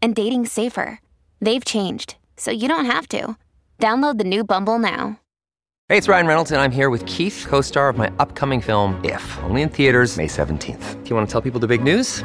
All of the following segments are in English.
and dating safer. They've changed, so you don't have to. Download the new Bumble now. Hey, it's Ryan Reynolds, and I'm here with Keith, co star of my upcoming film, If, only in theaters, May 17th. Do you want to tell people the big news?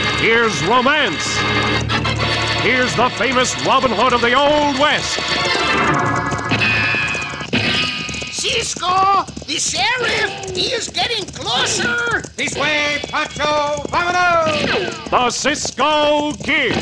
Here's romance. Here's the famous Robin Hood of the Old West. Cisco, the sheriff, he is getting closer. This way, Pancho, vámonos! The Cisco Kid.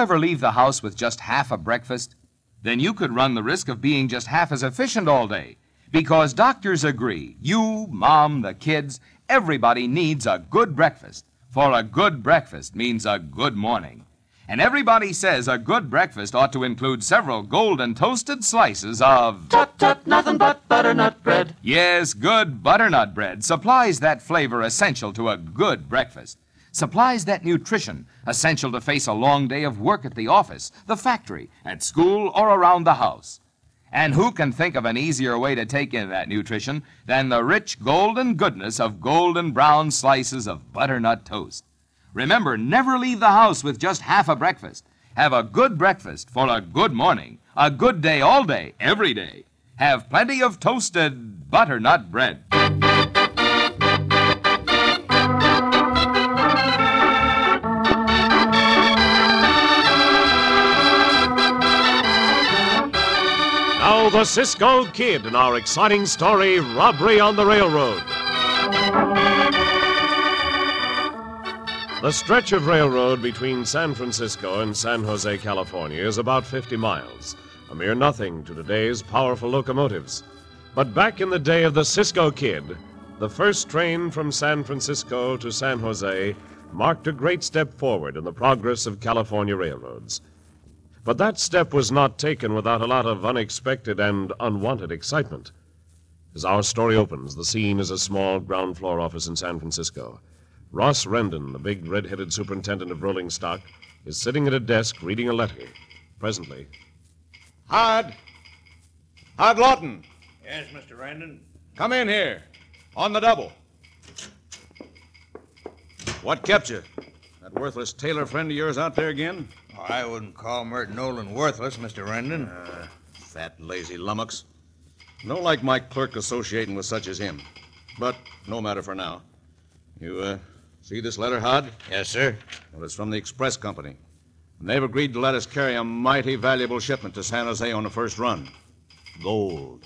Ever leave the house with just half a breakfast? Then you could run the risk of being just half as efficient all day. Because doctors agree you, mom, the kids, everybody needs a good breakfast. For a good breakfast means a good morning. And everybody says a good breakfast ought to include several golden toasted slices of. Tut tut, nothing but butternut bread. Yes, good butternut bread supplies that flavor essential to a good breakfast. Supplies that nutrition essential to face a long day of work at the office, the factory, at school, or around the house. And who can think of an easier way to take in that nutrition than the rich golden goodness of golden brown slices of butternut toast? Remember, never leave the house with just half a breakfast. Have a good breakfast for a good morning, a good day all day, every day. Have plenty of toasted butternut bread. Now, the Cisco Kid in our exciting story Robbery on the Railroad. The stretch of railroad between San Francisco and San Jose, California is about 50 miles, a mere nothing to today's powerful locomotives. But back in the day of the Cisco Kid, the first train from San Francisco to San Jose marked a great step forward in the progress of California railroads. But that step was not taken without a lot of unexpected and unwanted excitement. As our story opens, the scene is a small ground floor office in San Francisco. Ross Rendon, the big red headed superintendent of rolling stock, is sitting at a desk reading a letter. Presently, Hod. Hod Lawton, Yes, Mr. Rendon. come in here. On the double. What kept you? That worthless tailor friend of yours out there again? Oh, I wouldn't call Mert Nolan worthless, Mr. Rendon. Uh, fat, lazy lummox. Don't like my clerk associating with such as him. But no matter for now. You, uh, see this letter, Hod? yes, sir. Well, it's from the Express Company. And they've agreed to let us carry a mighty valuable shipment to San Jose on the first run. Gold.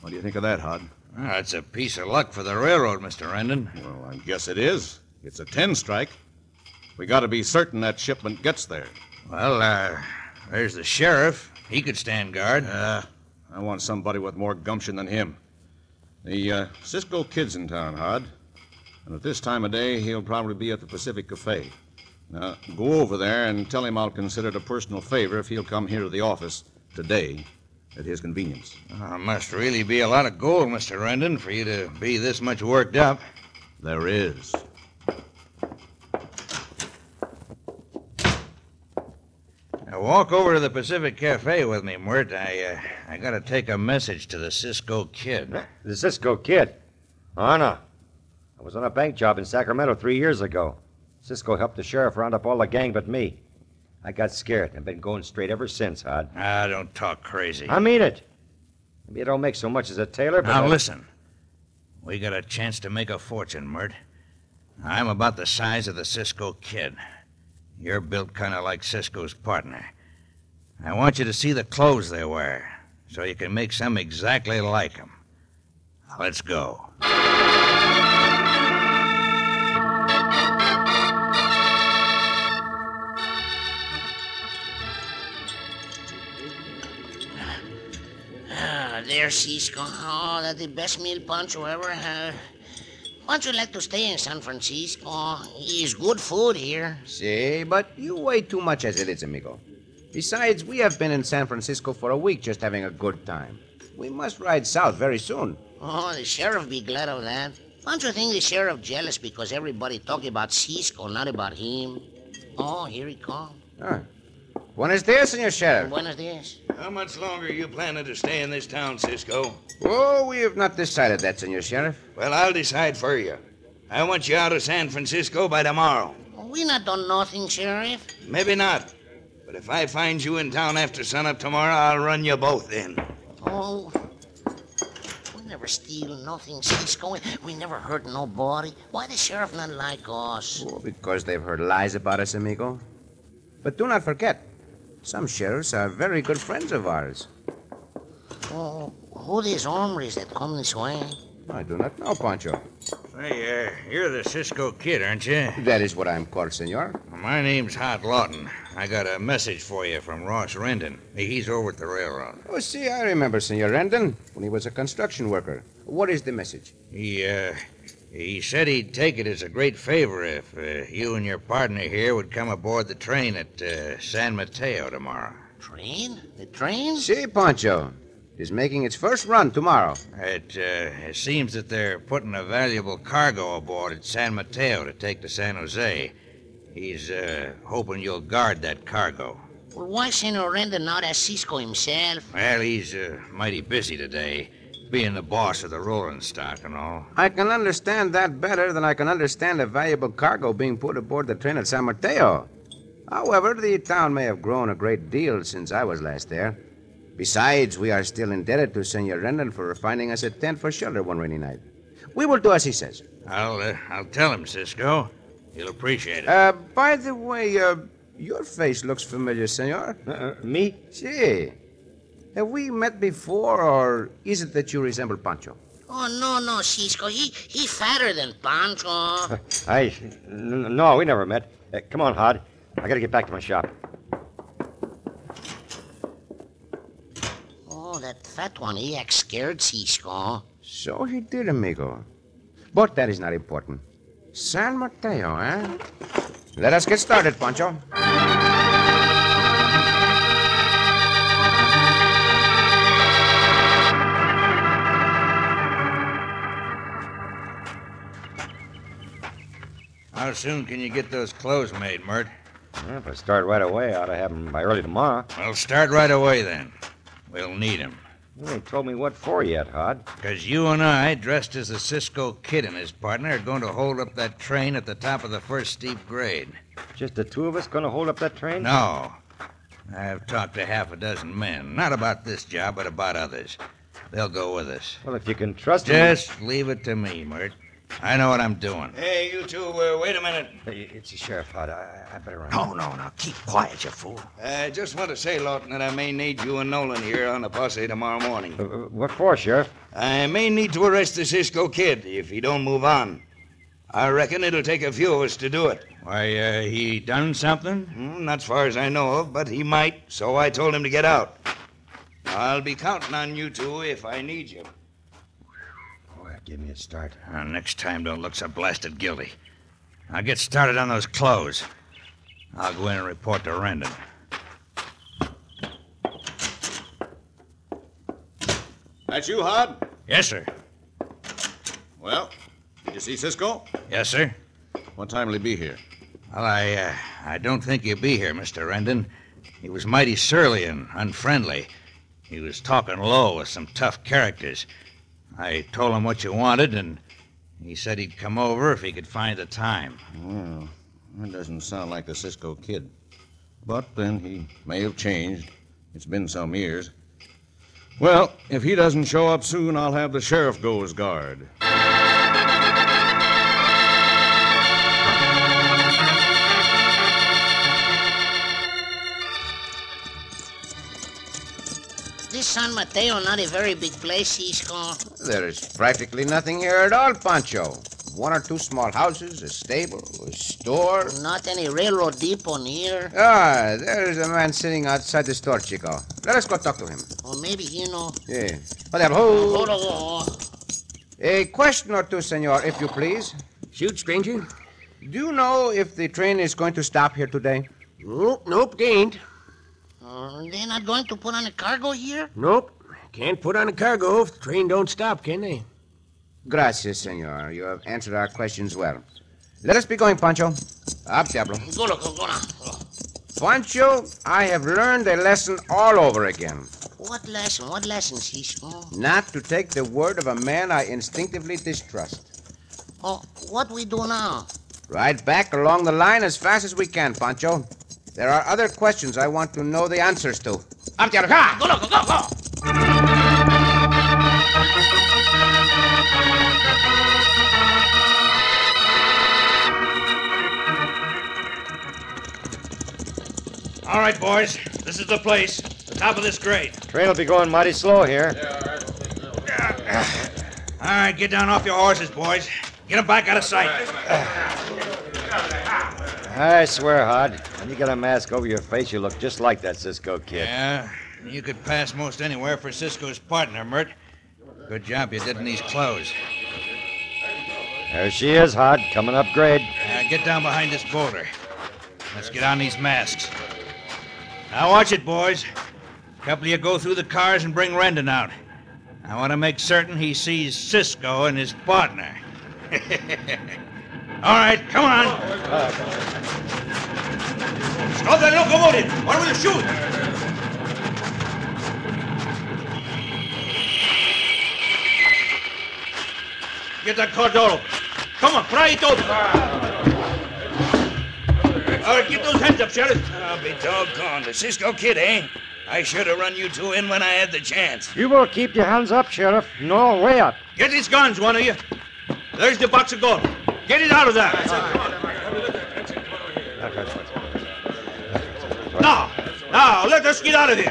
What do you think of that, Hod? Ah, it's a piece of luck for the railroad, Mr. Rendon. Well, I guess it is. It's a 10 strike. We got to be certain that shipment gets there. Well, uh, there's the sheriff. He could stand guard. Uh, I want somebody with more gumption than him. The uh, Cisco kid's in town, Hod. And at this time of day, he'll probably be at the Pacific Cafe. Now, go over there and tell him I'll consider it a personal favor if he'll come here to the office today at his convenience. Oh, must really be a lot of gold, Mr. Rendon, for you to be this much worked up. There is. Now walk over to the Pacific Cafe with me, Mert. I, uh, I gotta take a message to the Cisco Kid. The Cisco Kid? No. I was on a bank job in Sacramento three years ago. Cisco helped the sheriff round up all the gang but me. I got scared and been going straight ever since, Hod. Ah, don't talk crazy. I mean it. Maybe I don't make so much as a tailor, but. Now I- listen. We got a chance to make a fortune, Mert. I'm about the size of the Cisco Kid. You're built kind of like Cisco's partner. I want you to see the clothes they wear, so you can make some exactly like them. Let's go. Ah, there, Cisco. Oh, that's the best meal Pancho ever had. Pancho like to stay in San Francisco. It's good food here. See, but you weigh too much as it is, amigo. Besides, we have been in San Francisco for a week just having a good time. We must ride south very soon. Oh, the sheriff be glad of that. Don't you think the sheriff jealous because everybody talk about Cisco, not about him. Oh, here he come. Ah. Buenos dias, senor sheriff. Buenos dias. How much longer are you planning to stay in this town, Cisco? Oh, we have not decided that, senor sheriff. Well, I'll decide for you. I want you out of San Francisco by tomorrow. Oh, we not done nothing, sheriff. Maybe not. But if I find you in town after sunup tomorrow, I'll run you both in. Oh, we never steal nothing, Cisco. We, we never hurt nobody. Why the sheriff not like us? Oh, because they've heard lies about us, amigo. But do not forget, some sheriffs are very good friends of ours. Oh, who these hombres that come this way? I do not know, Pancho. Hey, uh, you're the Cisco Kid, aren't you? That is what I'm called, senor. My name's Hod Lawton. I got a message for you from Ross Rendon. He's over at the railroad. Oh, see, I remember Senor Rendon when he was a construction worker. What is the message? He, uh, he said he'd take it as a great favor if uh, you and your partner here would come aboard the train at uh, San Mateo tomorrow. Train? The train? See, Pancho. It is making its first run tomorrow. It, uh, it seems that they're putting a valuable cargo aboard at San Mateo to take to San Jose. He's uh, hoping you'll guard that cargo. Well, why Senor Rendon not as Cisco himself? Well, he's uh, mighty busy today, being the boss of the rolling stock and all. I can understand that better than I can understand a valuable cargo being put aboard the train at San Mateo. However, the town may have grown a great deal since I was last there. Besides, we are still indebted to Senor Rendon for finding us a tent for shelter one rainy night. We will do as he says. I'll, uh, I'll tell him, Cisco. He'll appreciate it. Uh, by the way, uh, your face looks familiar, senor. Uh, me? Si. Have we met before, or is it that you resemble Pancho? Oh, no, no, Cisco. He, he fatter than Pancho. I, No, we never met. Uh, come on, Hod. I gotta get back to my shop. oh, that fat one, he acts scared, Cisco. So he did, amigo. But that is not important. San Mateo, eh? Let us get started, Pancho. Soon can you get those clothes made, Mert? Well, if I start right away, I ought to have them by early tomorrow. Well, start right away then. We'll need them. You ain't told me what for yet, Hod. Because you and I, dressed as the Cisco Kid and his partner, are going to hold up that train at the top of the first steep grade. Just the two of us gonna hold up that train? No. I've talked to half a dozen men. Not about this job, but about others. They'll go with us. Well, if you can trust them. Just leave it to me, Mert. I know what I'm doing. Hey, you two, uh, wait a minute. Hey, It's the sheriff, Hod. I, I better run. No, no, no. Keep quiet, you fool. I just want to say, Lawton, that I may need you and Nolan here on the posse tomorrow morning. Uh, uh, what for, Sheriff? I may need to arrest the Cisco Kid if he don't move on. I reckon it'll take a few of us to do it. Why, uh, he done something? not as far as I know of, but he might, so I told him to get out. I'll be counting on you two if I need you. Boy, give me a start. Uh, next time, don't look so blasted guilty. I'll get started on those clothes. I'll go in and report to Rendon. That's you, Hod? Yes, sir. Well, did you see Cisco? Yes, sir. What time will he be here? Well, I, uh, I don't think he'll be here, Mr. Rendon. He was mighty surly and unfriendly. He was talking low with some tough characters. I told him what you wanted, and he said he'd come over if he could find the time. Well, that doesn't sound like the Cisco kid. But then he may have changed. It's been some years. Well, if he doesn't show up soon, I'll have the sheriff go as guard. San Mateo not a very big place, Cisco. There is practically nothing here at all, Pancho. One or two small houses, a stable, a store. Not any railroad depot near. Ah, there is a man sitting outside the store, Chico. Let us go talk to him. Or maybe, you know. Yeah. What the hell? Hold on, hold on. A question or two, senor, if you please. Shoot, stranger. Do you know if the train is going to stop here today? Nope, nope, they ain't. Uh, they're not going to put on a cargo here? Nope. Can't put on a cargo if the train don't stop, can they? Gracias, senor. You have answered our questions well. Let us be going, Pancho. Up, Diablo. Go, loco, go now. Pancho, I have learned a lesson all over again. What lesson? What lesson, Cisco? Not to take the word of a man I instinctively distrust. Oh, what we do now? Ride back along the line as fast as we can, Pancho. There are other questions I want to know the answers to. Up, Diablo. Ha! Go, loco, go, go! All right, boys. This is the place. The top of this grade. Train will be going mighty slow here. Yeah, All right, get down off your horses, boys. Get 'em back out of sight. I swear, Hod, when you got a mask over your face, you look just like that Cisco kid. Yeah, you could pass most anywhere for Cisco's partner, Mert. Good job you did in these clothes. There she is, Hod, coming up grade. Uh, get down behind this boulder. Let's get on these masks. Now watch it, boys. A couple of you go through the cars and bring Rendon out. I want to make certain he sees Cisco and his partner. All right, come on. Stop that locomotive! What will you shoot? Get that car door open. Come on, pry it open. All right, get those hands up, Sheriff. I'll be doggone. The Cisco kid, eh? I should have run you two in when I had the chance. You will keep your hands up, Sheriff. No, way up. Get these guns, one of you. There's the box of gold. Get it out of there. Now, now, let us get out of here.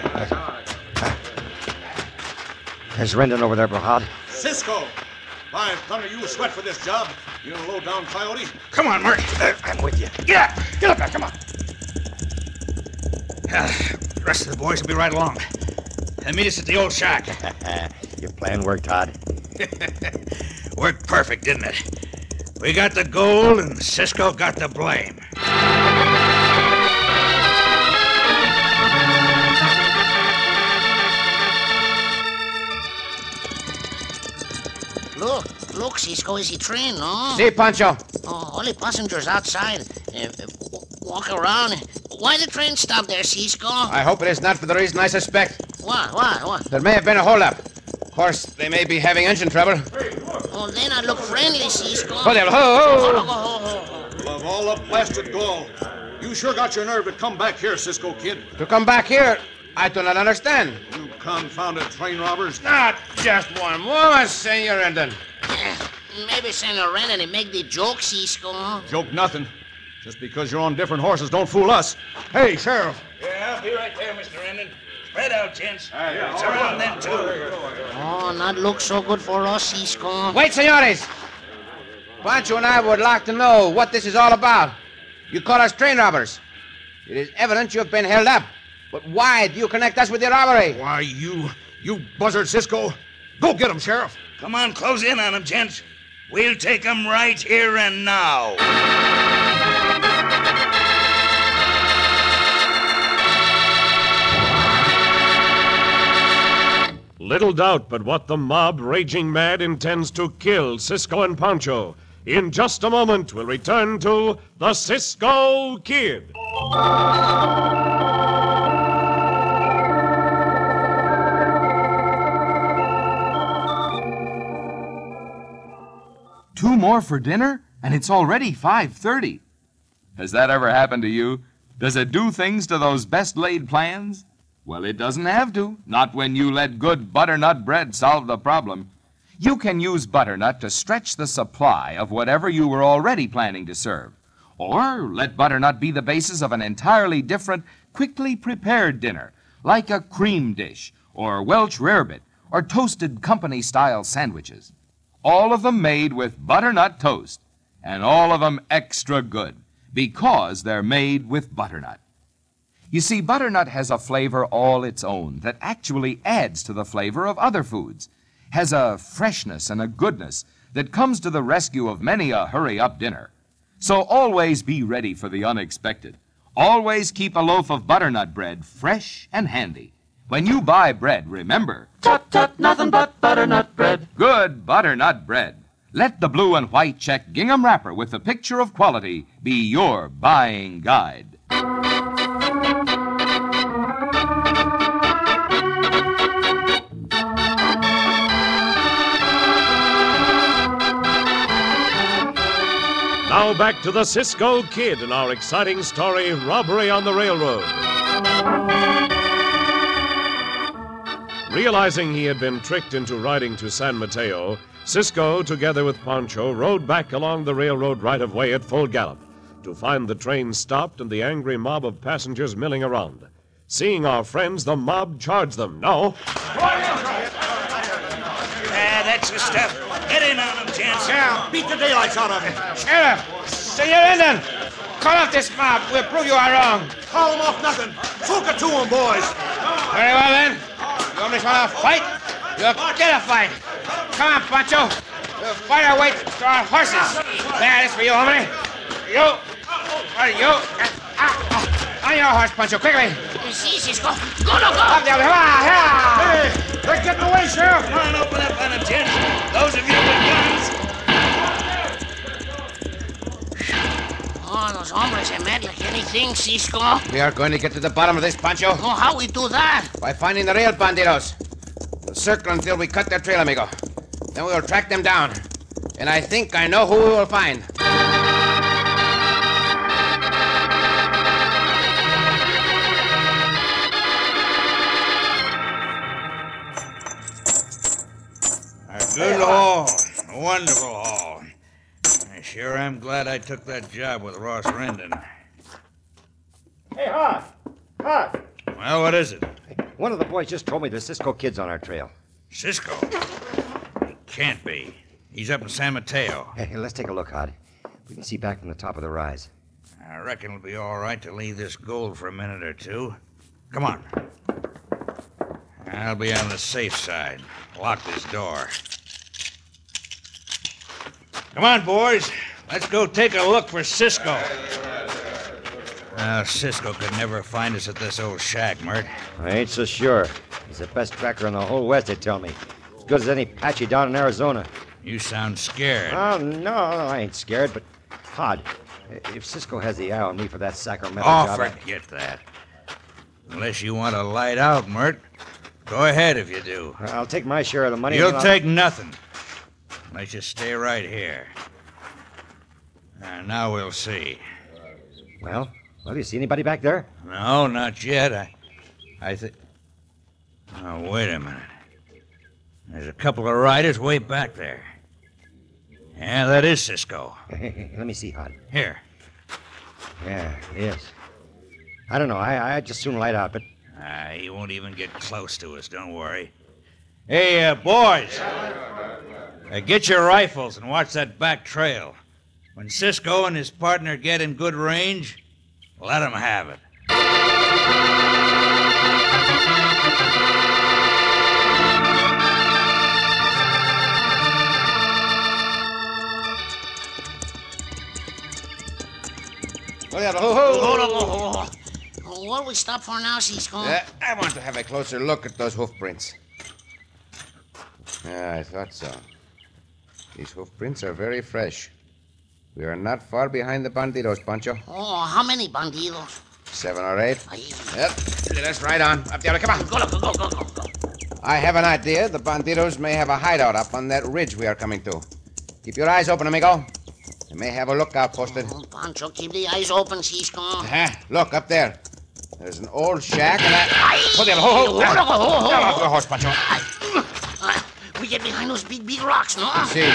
There's Rendon over there, Hod. Cisco! Five thunder, you sweat for this job. You low down coyote. Come on, Mert. Uh, I'm with you. Get up. Get up there. Come on. Uh, the rest of the boys will be right along. And meet us at the old shack. Your plan worked, Hod. Worked perfect, didn't it? We got the gold, and Cisco got the blame. Look, look, Cisco, is he train, no? See, Pancho. Oh, all the passengers outside. Uh, walk around. Why the train stop there, Cisco? I hope it is not for the reason I suspect. What, what, what? There may have been a holdup. Of course, they may be having engine trouble. Oh, they not look friendly, Cisco. Oh, there- ho, ho. Ho, ho, ho, ho, ho. Of all the blasted gall. You sure got your nerve to come back here, Cisco kid. To come back here, I do not understand. You confounded train robbers. Not just one moment, Senor Rendon. Maybe Senor Rendon and make the joke, Cisco. Joke nothing. Just because you're on different horses, don't fool us. Hey, Sheriff. Yeah, I'll be right there, Mr. Rendon. Spread out, gents. It's around them, too. Oh, not look so good for us, Cisco. Wait, senores. Pancho and I would like to know what this is all about. You call us train robbers. It is evident you have been held up. But why do you connect us with your robbery? Why, you. You buzzard, Cisco. Go get him, Sheriff. Come on, close in on him, gents. We'll take him right here and now. Little doubt but what the mob, raging mad, intends to kill Cisco and Pancho. In just a moment, we'll return to The Cisco Kid. Two more for dinner, and it's already 5:30. Has that ever happened to you? Does it do things to those best laid plans? Well, it doesn't have to. Not when you let good butternut bread solve the problem. You can use butternut to stretch the supply of whatever you were already planning to serve. Or let butternut be the basis of an entirely different, quickly prepared dinner, like a cream dish, or Welsh rarebit, or toasted company style sandwiches. All of them made with butternut toast, and all of them extra good, because they're made with butternut. You see, butternut has a flavor all its own that actually adds to the flavor of other foods, has a freshness and a goodness that comes to the rescue of many a hurry up dinner. So always be ready for the unexpected. Always keep a loaf of butternut bread fresh and handy. When you buy bread, remember Tut tut, nothing but butternut bread. good butternut bread. Let the blue and white check gingham wrapper with the picture of quality be your buying guide. Now back to the Cisco Kid and our exciting story Robbery on the Railroad. Realizing he had been tricked into riding to San Mateo, Cisco, together with Pancho, rode back along the railroad right of way at full gallop to find the train stopped and the angry mob of passengers milling around. Seeing our friends, the mob charged them. No, Ah, that's the stuff. Get in on him, gents. Yeah, beat the daylights out of him. Sheriff! Senor Linden! Call off this mob. We'll prove you are wrong. Call him off nothing. Soak it to him, boys. Very well, then. You only want to fight? You'll get a fight. Come on, Pancho. We'll fight our way to our horses. There, this for you, hombre. You. Are you? Ah, ah. On your horse, Pancho, quickly. Sí, Cisco. Go, no, go. Up there. Those hombres are mad like anything, Cisco. We are going to get to the bottom of this, Pancho, Oh, how we do that? by finding the real bandidos. We'll circle until we cut their trail, amigo. Then we will track them down. And I think I know who we will find. A good haul. A wonderful haul. I sure I'm glad I took that job with Ross Rendon. Hey, Hod! Hod! Well, what is it? One of the boys just told me the Cisco Kid's on our trail. Cisco. He can't be. He's up in San Mateo. Hey, let's take a look, Hod. We can see back from the top of the rise. I reckon it'll be all right to leave this gold for a minute or two. Come on. I'll be on the safe side. Lock this door. Come on, boys. Let's go take a look for Cisco. Now, Cisco could never find us at this old shack, Mert. I ain't so sure. He's the best tracker in the whole West, they tell me. As good as any Apache down in Arizona. You sound scared. Oh, no, I ain't scared, but Hod, if Cisco has the eye on me for that Sacramento Oh, job... I- forget that. Unless you want to light out, Mert. Go ahead if you do. I'll take my share of the money. You'll take nothing. Unless you stay right here. And now we'll see. Well, well, you see anybody back there? No, not yet. I, I think. Oh, wait a minute. There's a couple of riders way back there. Yeah, that is Cisco. Let me see, Hod. Here. Yeah, yes. I don't know. I I just soon light out, but Ah, he won't even get close to us. Don't worry. Hey, uh, boys. Uh, get your rifles and watch that back trail. When Cisco and his partner get in good range, let 'em have it. Oh, yeah, Hold on, hold on, hold on. What do we stop for now, Cisco? Uh, I want to have a closer look at those hoof prints. Yeah, I thought so. These hoof prints are very fresh. We are not far behind the bandidos, Pancho. Oh, how many bandidos? Seven or eight. Yep. Let's ride on. Up the other. Come on. Go, go, go, go, go, go. I have an idea. The bandidos may have a hideout up on that ridge we are coming to. Keep your eyes open, amigo. They may have a lookout posted. Oh, Pancho, keep the eyes open, Cisco. Uh-huh. Look, up there. There's an old shack and I... Hold the Hold, hold. Hold hold, Get off the horse, Pancho. Uh, we get behind those big, big rocks, no? See.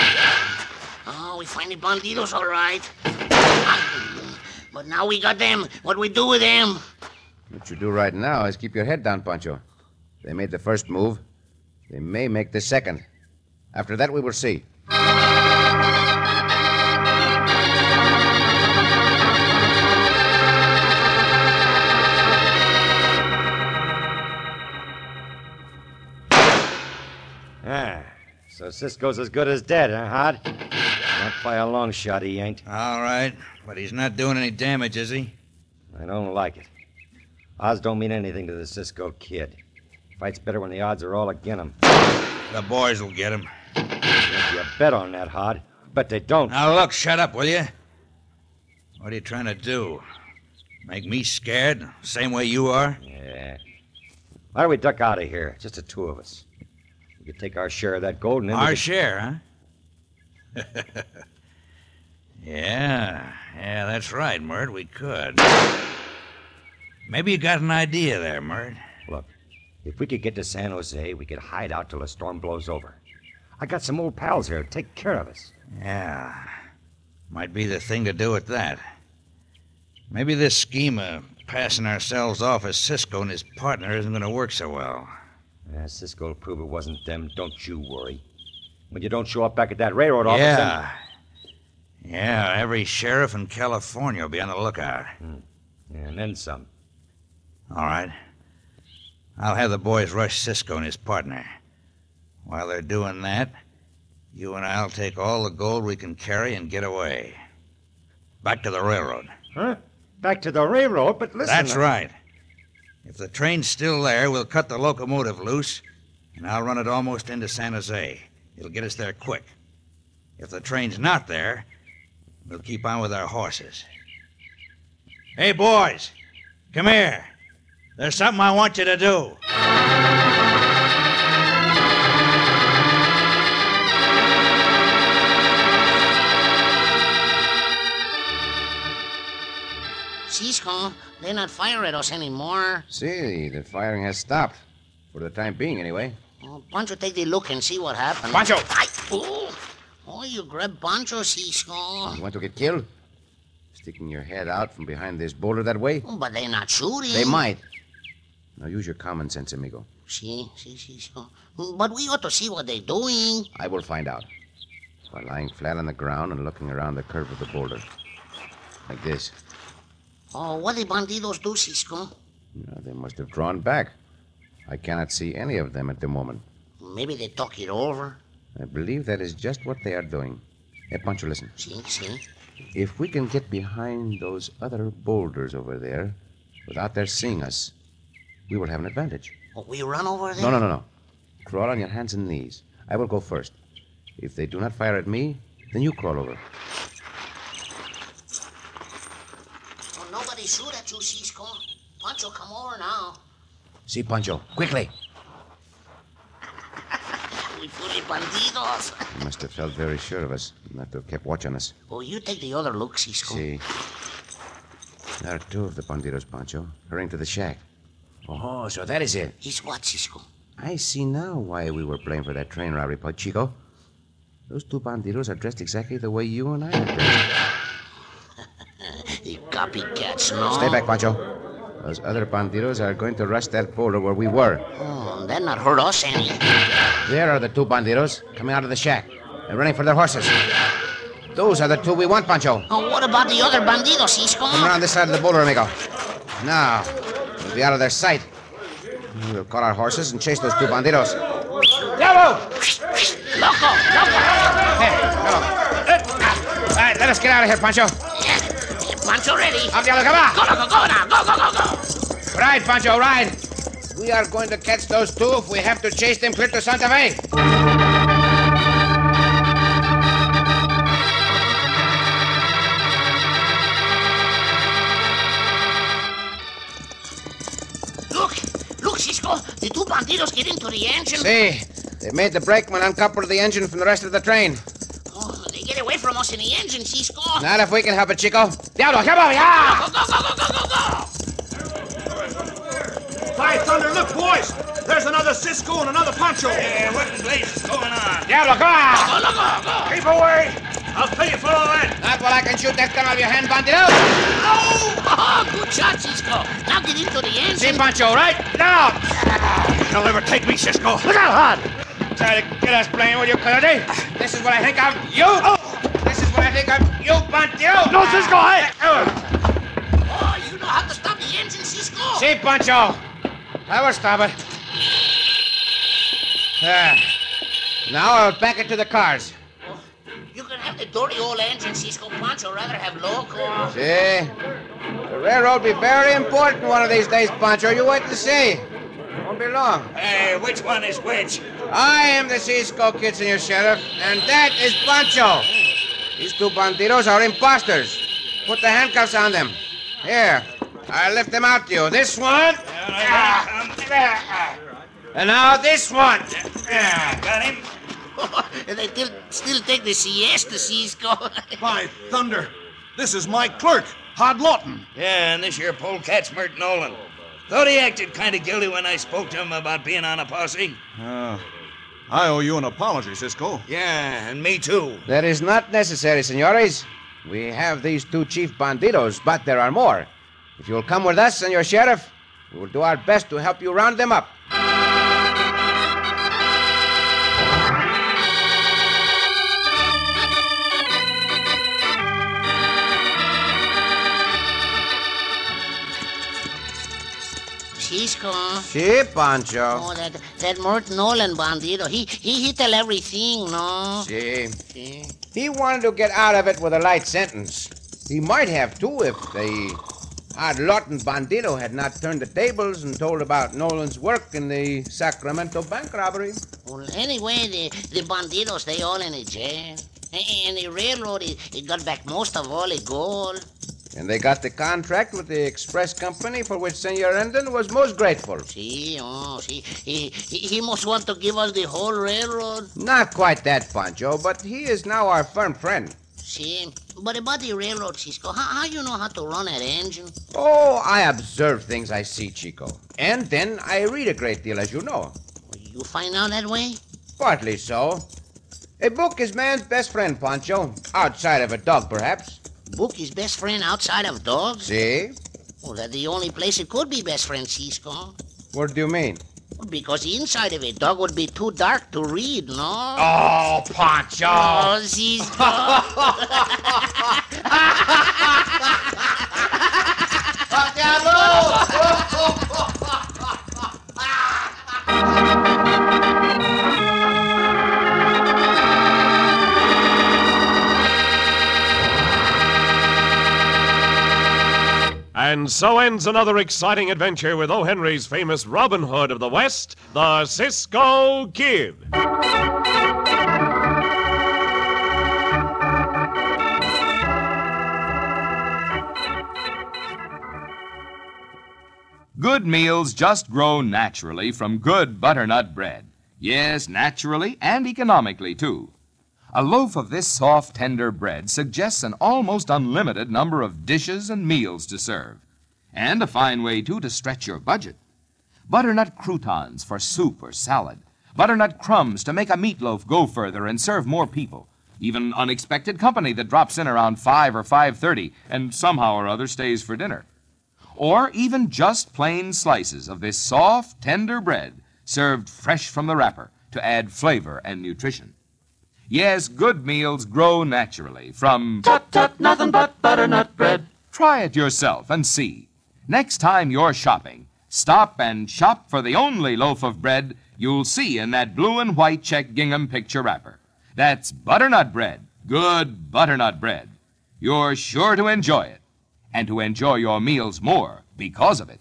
We find the bandidos, all right. But now we got them. What we do with them? What you do right now is keep your head down, Pancho. They made the first move. They may make the second. After that, we will see. Ah, so Cisco's as good as dead, huh, Hod? Not by a long shot, he ain't. All right, but he's not doing any damage, is he? I don't like it. Odds don't mean anything to the Cisco kid. Fights better when the odds are all against him. The boys will get him. You bet on that, Hod. Bet they don't. Now, look, shut up, will you? What are you trying to do? Make me scared? Same way you are? Yeah. Why don't we duck out of here? Just the two of us. We could take our share of that gold and then Our could- share, huh? yeah, yeah, that's right, Mert. We could. Maybe you got an idea there, Mert. Look, if we could get to San Jose, we could hide out till the storm blows over. I got some old pals here to take care of us. Yeah, might be the thing to do at that. Maybe this scheme of passing ourselves off as Cisco and his partner isn't going to work so well. Yeah, Cisco will prove it wasn't them. Don't you worry. When you don't show up back at that railroad office, Yeah. Yeah, every sheriff in California will be on the lookout. Hmm. then... and then some. All right. I'll have the boys rush Cisco and his partner. While they're doing that, you and I'll take all the gold we can carry and get away. Back to the railroad. Huh? Back to the railroad, but listen. That's right. If the train's still there, we'll cut the locomotive loose, and I'll run it almost into San Jose. It'll get us there quick. If the train's not there, we'll keep on with our horses. Hey, boys, come here. There's something I want you to do. Cisco, they're not firing at us anymore. See, the firing has stopped. For the time being, anyway. Oh, Pancho, take the look and see what happened. Pancho! Ay, oh. oh, you grab Pancho, Cisco. You want to get killed? Sticking your head out from behind this boulder that way? Oh, But they're not shooting. They might. Now use your common sense, amigo. See, see, see, Cisco. But we ought to see what they're doing. I will find out. By lying flat on the ground and looking around the curve of the boulder. Like this. Oh, what did bandidos do, Cisco? No, they must have drawn back. I cannot see any of them at the moment. Maybe they talk it over. I believe that is just what they are doing. Hey, Pancho, listen. See, see. If we can get behind those other boulders over there without their seeing us, we will have an advantage. Oh, we run over there? No, no, no, no. Crawl on your hands and knees. I will go first. If they do not fire at me, then you crawl over. Oh, nobody shoot at you, Cisco. Pancho, come over now. See, Pancho, quickly. We fully bandidos. He must have felt very sure of us, not to have kept watch on us. Oh, you take the other look, Cisco. See. There are two of the bandidos, Pancho, hurrying to the shack. Oh, so that is it. He's what, Cisco? I see now why we were playing for that train robbery, Chico. Those two bandidos are dressed exactly the way you and I are dressed. The copycats, no? Stay back, Pancho. Those other bandidos are going to rush that boulder where we were. Oh, that not hurt us any. There are the two bandidos coming out of the shack. They're running for their horses. Those are the two we want, Pancho. Oh, what about the other bandidos, Cisco? Come around this side of the boulder, amigo. Now, we'll be out of their sight. We'll call our horses and chase those two bandidos. Diablo! Loco! Loco! Hey, hello. All right, let us get out of here, Pancho. Pancho ready. Up, Diablo, come on. Go, go, go, now. Go, go, go, Right, Pancho, right. We are going to catch those two if we have to chase them clear to Santa Fe. Look, look, Cisco. The two bandidos get into the engine. See, they made the brakeman uncouple the engine from the rest of the train. Oh, they get away from us in the engine, Cisco. Not if we can help it, Chico. Diablo, come over here! Go, go, go, go, go, go, go! By thunder, look, boys! There's another Cisco and another Pancho. Yeah, what in blazes is going on? Diablo, come on! Go, go, go, go! Keep away! I'll pay you for all that. Not while I can shoot that gun out of your hand, bandito. Oh, good shot, Cisco. Now get into the engine. See, Pancho, right? Now! You'll never take me, Cisco. Look out, Hod! Try to get us playing with you, Coyote. This is what I think of you. Oh. This is what I think of you, Pancho. No, Cisco, hey! Oh, you know how to stop the engine, Cisco. See, Pancho. I will stop it. There. Now I'll back it to the cars. You can have the dirty old engine, Cisco. Pancho rather have Loco. See? The railroad will be very important one of these days, Pancho. You wait to see. Won't be long. Hey, which one is which? I am the Cisco Kid, Senor Sheriff, and that is Pancho. These two bandidos are imposters. Put the handcuffs on them. Here, I'll lift them out to you. This one. And now this one. Got him? they still, still take the siesta, Cisco. By thunder, this is my clerk, Hod Lawton. Yeah, and this here polecat's Mert Nolan. Thought he acted kind of guilty when I spoke to him about being on a posse. Uh, I owe you an apology, Cisco. Yeah, and me too. That is not necessary, senores. We have these two chief bandidos, but there are more. If you will come with us, Senor Sheriff, we will do our best to help you round them up. Cisco. Si, Pancho. Oh, that that Mert Nolan bandito. He he he tell everything, no? Si. Sí. He wanted to get out of it with a light sentence. He might have, too, if the Hod Lawton bandito had not turned the tables and told about Nolan's work in the Sacramento bank robbery. Well, anyway, the the bandidos they all in the jail, and the railroad it, it got back most of all the gold. And they got the contract with the express company for which Senor Rendon was most grateful. See, oh, see, he, he he must want to give us the whole railroad. Not quite that, Pancho, but he is now our firm friend. See, but about the railroad, Cisco, how, how you know how to run that engine? Oh, I observe things I see, Chico. And then I read a great deal, as you know. You find out that way? Partly so. A book is man's best friend, Pancho. Outside of a dog, perhaps. Book is best friend outside of dogs? See? Well, that's the only place it could be best friend, Cisco. What do you mean? Because inside of a dog would be too dark to read, no? Oh, Pancho! Oh, Cisco. And so ends another exciting adventure with O. Henry's famous Robin Hood of the West, the Cisco Kid. Good meals just grow naturally from good butternut bread. Yes, naturally and economically, too. A loaf of this soft, tender bread suggests an almost unlimited number of dishes and meals to serve. And a fine way, too, to stretch your budget. Butternut croutons for soup or salad. Butternut crumbs to make a meatloaf go further and serve more people. Even unexpected company that drops in around 5 or 5.30 and somehow or other stays for dinner. Or even just plain slices of this soft, tender bread served fresh from the wrapper to add flavor and nutrition. Yes, good meals grow naturally from Tut tut, nothing but butternut bread. Try it yourself and see. Next time you're shopping, stop and shop for the only loaf of bread you'll see in that blue and white check gingham picture wrapper. That's butternut bread, good butternut bread. You're sure to enjoy it, and to enjoy your meals more because of it.